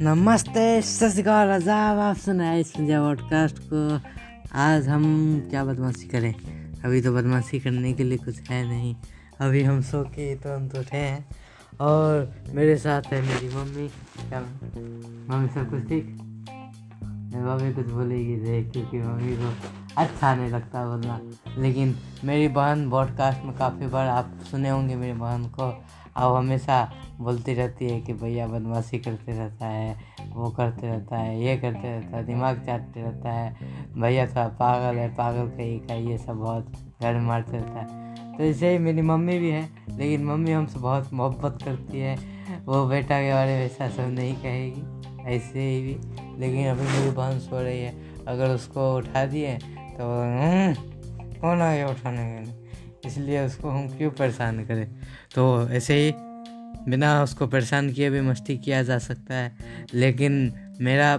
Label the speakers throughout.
Speaker 1: नमस्ते सत श्रीकाल आजाब आप सुना है इस पंजाब पॉडकास्ट को। आज हम क्या बदमाशी करें? अभी तो बदमाशी करने के लिए कुछ है नहीं। अभी हम सो के तुरंत उठे हैं। और मेरे साथ है मेरी मम्मी। क्या? मम्मी सब कुछ ठीक? मम्मी कुछ बोलेगी नहीं क्योंकि मम्मी को अच्छा नहीं लगता बोलना। लेकिन मेरी बहन पॉडकास्ट में काफ़ी बार आप सुने होंगे मेरी बहन को। अब हमेशा बोलती रहती है कि भैया बदमाशी करते रहता है वो करते रहता है ये करते रहता है दिमाग चाटते रहता है। भैया थोड़ा पागल है पागल कहीं का ये सब बहुत घर मारते रहता है। तो ऐसे ही मेरी मम्मी भी है लेकिन मम्मी हमसे बहुत मोहब्बत करती है। वो बेटा के बारे में ऐसा सब नहीं कहेगी ऐसे ही भी। लेकिन अभी मेरी बहन सो रही है अगर उसको उठा दिए तो "हम्म, कौन आ गया उठाने के लिए? इसलिए उसको हम क्यों परेशान करें? तो ऐसे ही बिना उसको परेशान किए भी मस्ती किया जा सकता है। लेकिन मेरा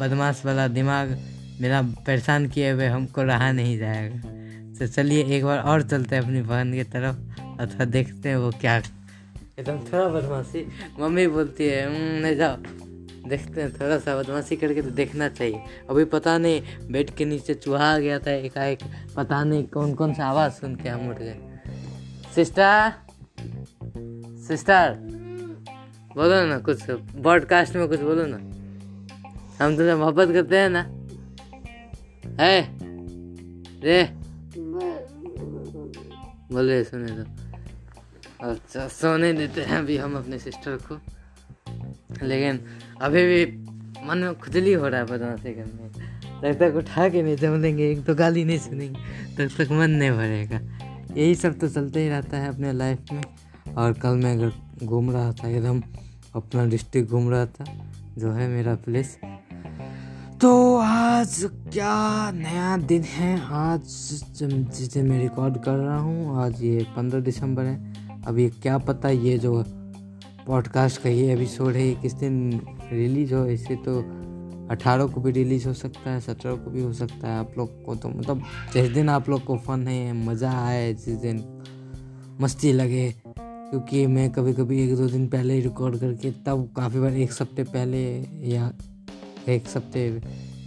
Speaker 1: बदमाश वाला दिमाग मेरा परेशान किए हुए हमको रहा नहीं जाएगा। तो चलिए एक बार और चलते हैं अपनी बहन की तरफ़ अथवा देखते हैं वो क्या एकदम थोड़ा बदमाशी। मम्मी बोलती है "हम्म, नहीं जाओ। देखते हैं, थोड़ा सा बदमाशी करके तो देखना चाहिए। अभी पता नहीं, बेड के नीचे चूहा आ गया था एकाएक। पता नहीं कौन कौन सा आवाज़ सुन के हम उठ गए। सिस्टर? सिस्टर? बोलो ना कुछ ब्रॉडकास्ट में कुछ बोलो ना। हम तुझे मोहब्बत करते हैं ना। है? रे? बोले, सुने तो। अच्छा सोने देते हैं अभी हम अपने सिस्टर को। लेकिन अभी भी मन में खुजली हो रहा है बदमाशी करने तब तक उठा के नहीं जमलेंगे एक तो गाली नहीं सुनेंगे, तब तक मन नहीं भरेगा। यही सब तो चलते ही रहता है अपने लाइफ में। और कल मैं अगर घूम रहा था, एकदम अपना डिस्ट्रिक्ट घूम रहा था, जो है मेरा प्लेस तो आज क्या नया दिन है? आज जिसे मैं रिकॉर्ड कर रहा हूँ, आज ये पंद्रह दिसंबर है। अभी क्या पता ये जो पॉडकास्ट का ये एपिसोड है, ये किस दिन रिलीज़ हो इसे तो अठारह को भी रिलीज़ हो सकता है, सत्रह को भी हो सकता है आप लोग को तो। मतलब जिस दिन आप लोग को फन है, मज़ा आए, जिस दिन मस्ती लगे, क्योंकि मैं कभी कभी एक दो दिन पहले ही रिकॉर्ड करके, तब काफ़ी बार एक हफ़्ते पहले या एक हफ़्ते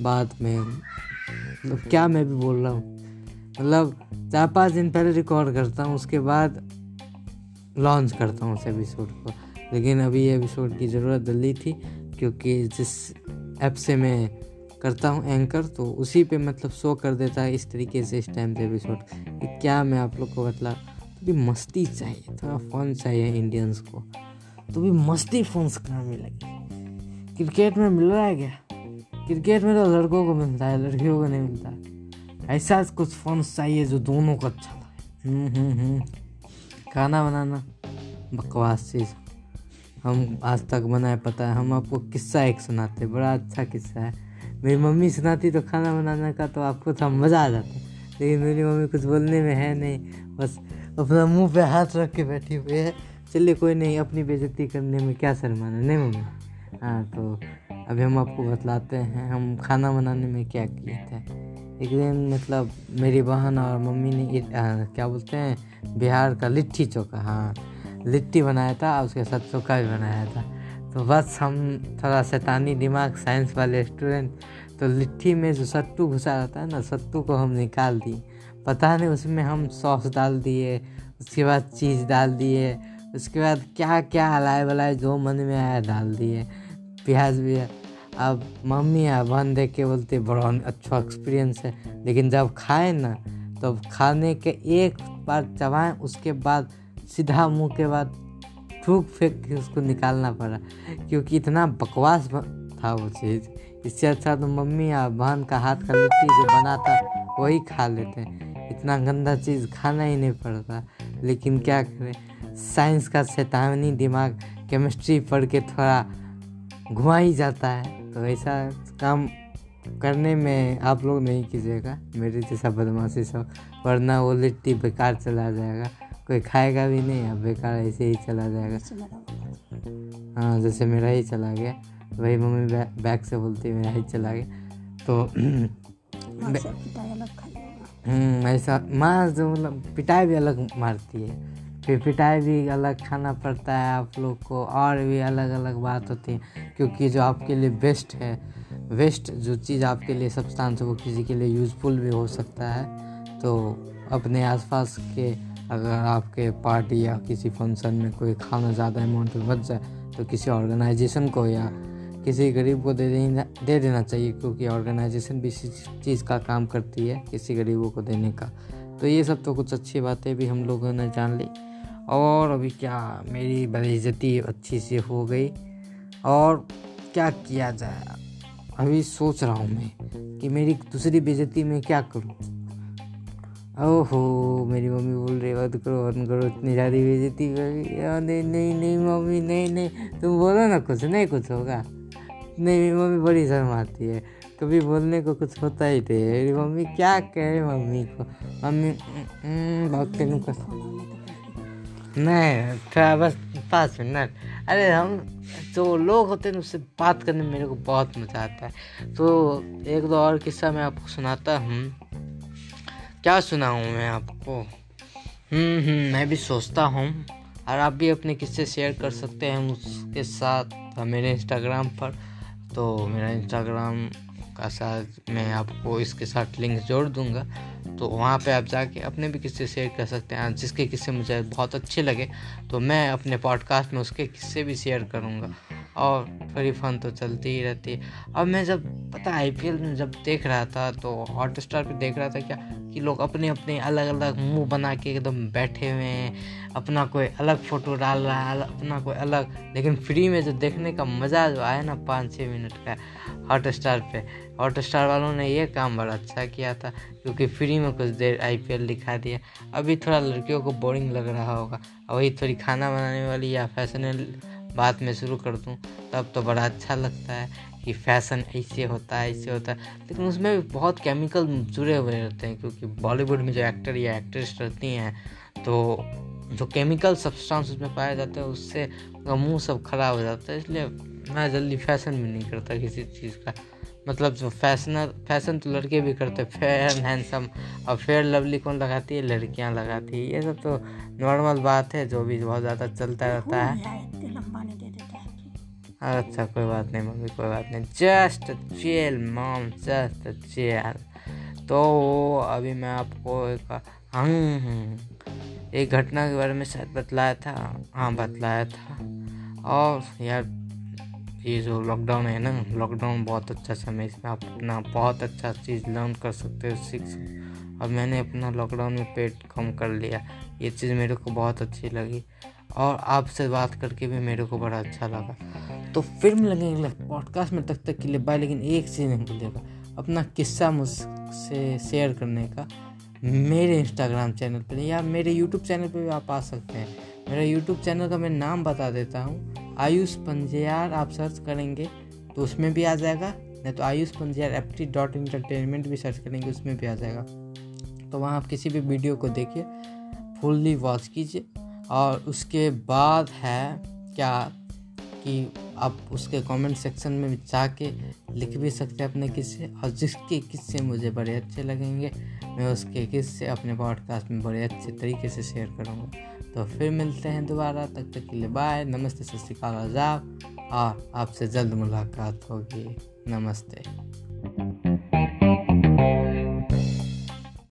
Speaker 1: बाद में मतलब क्या मैं भी बोल रहा हूँ। मतलब चार पाँच दिन पहले रिकॉर्ड करता हूँ, उसके बाद लॉन्च करता हूँ उस एपिसोड को। लेकिन अभी ये एपिसोड की ज़रूरत जल्दी थी क्योंकि जिस ऐप से मैं करता हूँ एंकर तो उसी पे मतलब शो कर देता है इस तरीके से इस टाइम से एपिसोड क्या मैं आप लोग को बतला। थोड़ी मस्ती चाहिए थोड़ा फन चाहिए इंडियंस को। तो भी मस्ती फन कहाँ मिलेगी क्रिकेट में मिल रहा है क्या? क्रिकेट में तो लड़कों को मिलता है लड़कियों को नहीं मिलता। ऐसा कुछ फन चाहिए जो दोनों को अच्छा लगे। हम्म, हम्म, हम्म। खाना बनाना बकवास चीज़। हम आज तक बनाए पता है हम आपको किस्सा एक सुनाते बड़ा अच्छा किस्सा है। मेरी मम्मी सुनाती तो खाना बनाने का तो आपको तो मज़ा आ जाता लेकिन मेरी मम्मी कुछ बोलने में है नहीं बस अपना मुँह पे हाथ रख के बैठी हुई है। चलिए कोई नहीं अपनी बेइज्जती करने में क्या शर्माना नहीं मम्मी? हाँ तो अभी हम आपको बतलाते हैं हम खाना बनाने में क्या किए थे। एक दिन मतलब मेरी बहन और मम्मी ने आ, क्या बोलते हैं बिहार का लिट्टी चोखा हाँ। लिट्टी बनाया था और उसके साथ चोखा भी बनाया था। तो बस हम थोड़ा शैतानी दिमाग, साइंस वाले स्टूडेंट तो लिट्टी में जो सत्तू घुसा रहता है ना, सत्तू को हम निकाल दिए। पता नहीं उसमें हम सॉस डाल दिए, उसके बाद चीज़ डाल दिए, उसके बाद क्या क्या हलाए वलाए जो मन में आया डाल दिए। प्याज भी अब मम्मी या बहन देख के बोलते, बड़ा अच्छा एक्सपीरियंस है। लेकिन जब खाए ना तो खाने के एक बार चबाएँ, उसके बाद सीधा मुँह के बाद थूक फेंक के उसको निकालना पड़ा, क्योंकि इतना बकवास था वो चीज़। इससे अच्छा तो मम्मी या बहन का हाथ का लिट्टी जो बना था वही खा लेते। हैं इतना गंदा चीज़ खाना ही नहीं पड़ता। लेकिन क्या करें? साइंस का शैतानी दिमाग, केमिस्ट्री पढ़ के थोड़ा घुमा ही जाता है। तो ऐसा काम करने में आप लोग नहीं कीजिएगा। मेरे जैसा बदमाशी सब, वरना वो लिट्टी बेकार चला जाएगा। कोई खाएगा भी नहीं अब बेकार ऐसे ही चला जाएगा। हाँ जैसे मेरा ही चला गया। वही मम्मी बै, बैग से बोलती है मेरा ही चला गया। तो हम्म, ऐसा माँ जो मतलब पिटाई भी अलग मारती है। फिर पिटाई भी अलग खाना पड़ता है आप लोग को और भी अलग अलग बात होती है। क्योंकि जो आपके लिए बेस्ट है वेस्ट जो चीज़ आपके लिए सब्सटेंस है वो किसी के लिए यूज़फुल भी हो सकता है। तो अपने आसपास के अगर आपके पार्टी या किसी फ़ंक्शन में कोई खाना ज़्यादा अमाउंट में बच जाए तो किसी ऑर्गेनाइजेशन को या किसी गरीब को दे देना दे देना चाहिए, क्योंकि ऑर्गेनाइजेशन भी इसी चीज़ का काम करती है, किसी गरीबों को देने का। तो ये सब तो कुछ अच्छी बातें भी हम लोगों ने जान ली। और अभी क्या मेरी बेइज्जती अच्छी से हो गई? और क्या किया जाए? अभी सोच रहा हूँ मैं कि मेरी दूसरी बेइज्जती में क्या करूँ? ओहो, मेरी मम्मी बोल रही बात करो, बंद करो, इतनी ज़्यादा बेइज्जती नहीं नहीं नहीं, मम्मी, नहीं नहीं। तुम बोलो ना कुछ, नहीं कुछ होगा। नहीं, मेरी मम्मी बड़ी शर्म आती है, कभी बोलने को कुछ होता ही थे मेरी मम्मी क्या कहे मम्मी को? मम्मी बहुत तेन नहीं थोड़ा बस, पाँच मिनट। अरे, हम, जो लोग होते हैं उससे बात करने में मेरे को बहुत मज़ा आता है। तो एक दो और किस्सा मैं आपको सुनाता हूँ। क्या सुनाऊँ मैं आपको? हम्म हम्म मैं भी सोचता हूँ। और आप भी अपने किस्से शेयर कर सकते हैं उसके साथ, मेरे इंस्टाग्राम पर। तो मेरा इंस्टाग्राम का साथ मैं आपको इसके साथ लिंक जोड़ दूँगा। तो वहाँ पे आप जाके अपने भी किस्से शेयर कर सकते हैं। जिसके किस्से मुझे बहुत अच्छे लगे तो मैं अपने पॉडकास्ट में उसके किस्से भी शेयर करूँगा। और थोड़ी फन तो चलती ही रहती है। अब मैं जब, पता आई पी में जब देख रहा था तो हॉट स्टार पर देख रहा था क्या? कि लोग अपने अपने अलग अलग मुँह बना के एकदम बैठे हुए हैं, अपना कोई अलग फ़ोटो डाल रहा है, अपना कोई अलग, लेकिन फ्री में जो देखने का मज़ा जो आया ना पाँच छः मिनट का हॉट स्टार पर हॉट स्टार वालों ने ये काम बड़ा अच्छा किया था, क्योंकि फ्री में कुछ देर आईपीएल दिखा दिया। अभी थोड़ा लड़कियों को बोरिंग लग रहा होगा, वही थोड़ी खाना बनाने वाली या फैशनल बात में शुरू कर दूँ तब तो बड़ा अच्छा लगता है कि फ़ैशन ऐसे होता है ऐसे होता है। लेकिन उसमें भी बहुत केमिकल जुड़े हुए रहते हैं क्योंकि बॉलीवुड में जो एक्टर या एक्ट्रेस रहती हैं तो जो केमिकल सब्सटेंस उसमें पाया जाता है उससे मुँह सब खराब हो जाता है इसलिए मैं जल्दी फ़ैशन भी नहीं करता किसी चीज़ का। मतलब जो फैशनर फ़ैशन तो लड़के भी करते हैं फेयर एंड हैंडसम और फेयर लवली कौन लगाती है? लड़कियाँ लगाती है। ये सब तो नॉर्मल बात है जो भी बहुत ज़्यादा चलता रहता है। अच्छा कोई बात नहीं मम्मी कोई बात नहीं। जस्ट चेल मॉम जस्ट चेल तो अभी मैं आपको एक हम्म, एक घटना के बारे में शायद बतलाया था। हाँ बतलाया था। और यार ये जो लॉकडाउन है ना लॉकडाउन बहुत अच्छा समय इसमें आप अपना बहुत अच्छा चीज़ लर्न कर सकते हो सीख सकते और मैंने अपना लॉकडाउन में पेट कम कर लिया। ये चीज़ मेरे को बहुत अच्छी लगी। और आपसे बात करके भी मेरे को बड़ा अच्छा लगा। तो फिर मिलेंगे पॉडकास्ट में तक तक के लिए बाय लेकिन एक चीज़ नहीं भूलिएगा अपना किस्सा मुझसे शेयर करने का मेरे इंस्टाग्राम चैनल पर या मेरे यूट्यूब चैनल पर भी आप आ सकते हैं। मेरा यूट्यूब चैनल का मैं नाम बता देता हूँ, आयुष पंजियार, आप सर्च करेंगे तो उसमें भी आ जाएगा, नहीं तो Ayush Panjiyar F T dot entertainment भी सर्च करेंगे, उसमें भी आ जाएगा। तो वहाँ आप किसी भी वीडियो को देखिए फुल्ली वॉच कीजिए। और उसके बाद है क्या कि आप उसके कमेंट सेक्शन में जाके लिख भी सकते हैं अपने किस्से और जिसके किस्से मुझे बड़े अच्छे लगेंगे, मैं उसके किस्से अपने पॉडकास्ट में बड़े अच्छे तरीके से शेयर करूँगा। तो फिर मिलते हैं दोबारा तक तक के लिए बाय नमस्ते, सत श्रीकाल आजाब और आपसे जल्द मुलाकात होगी। नमस्ते।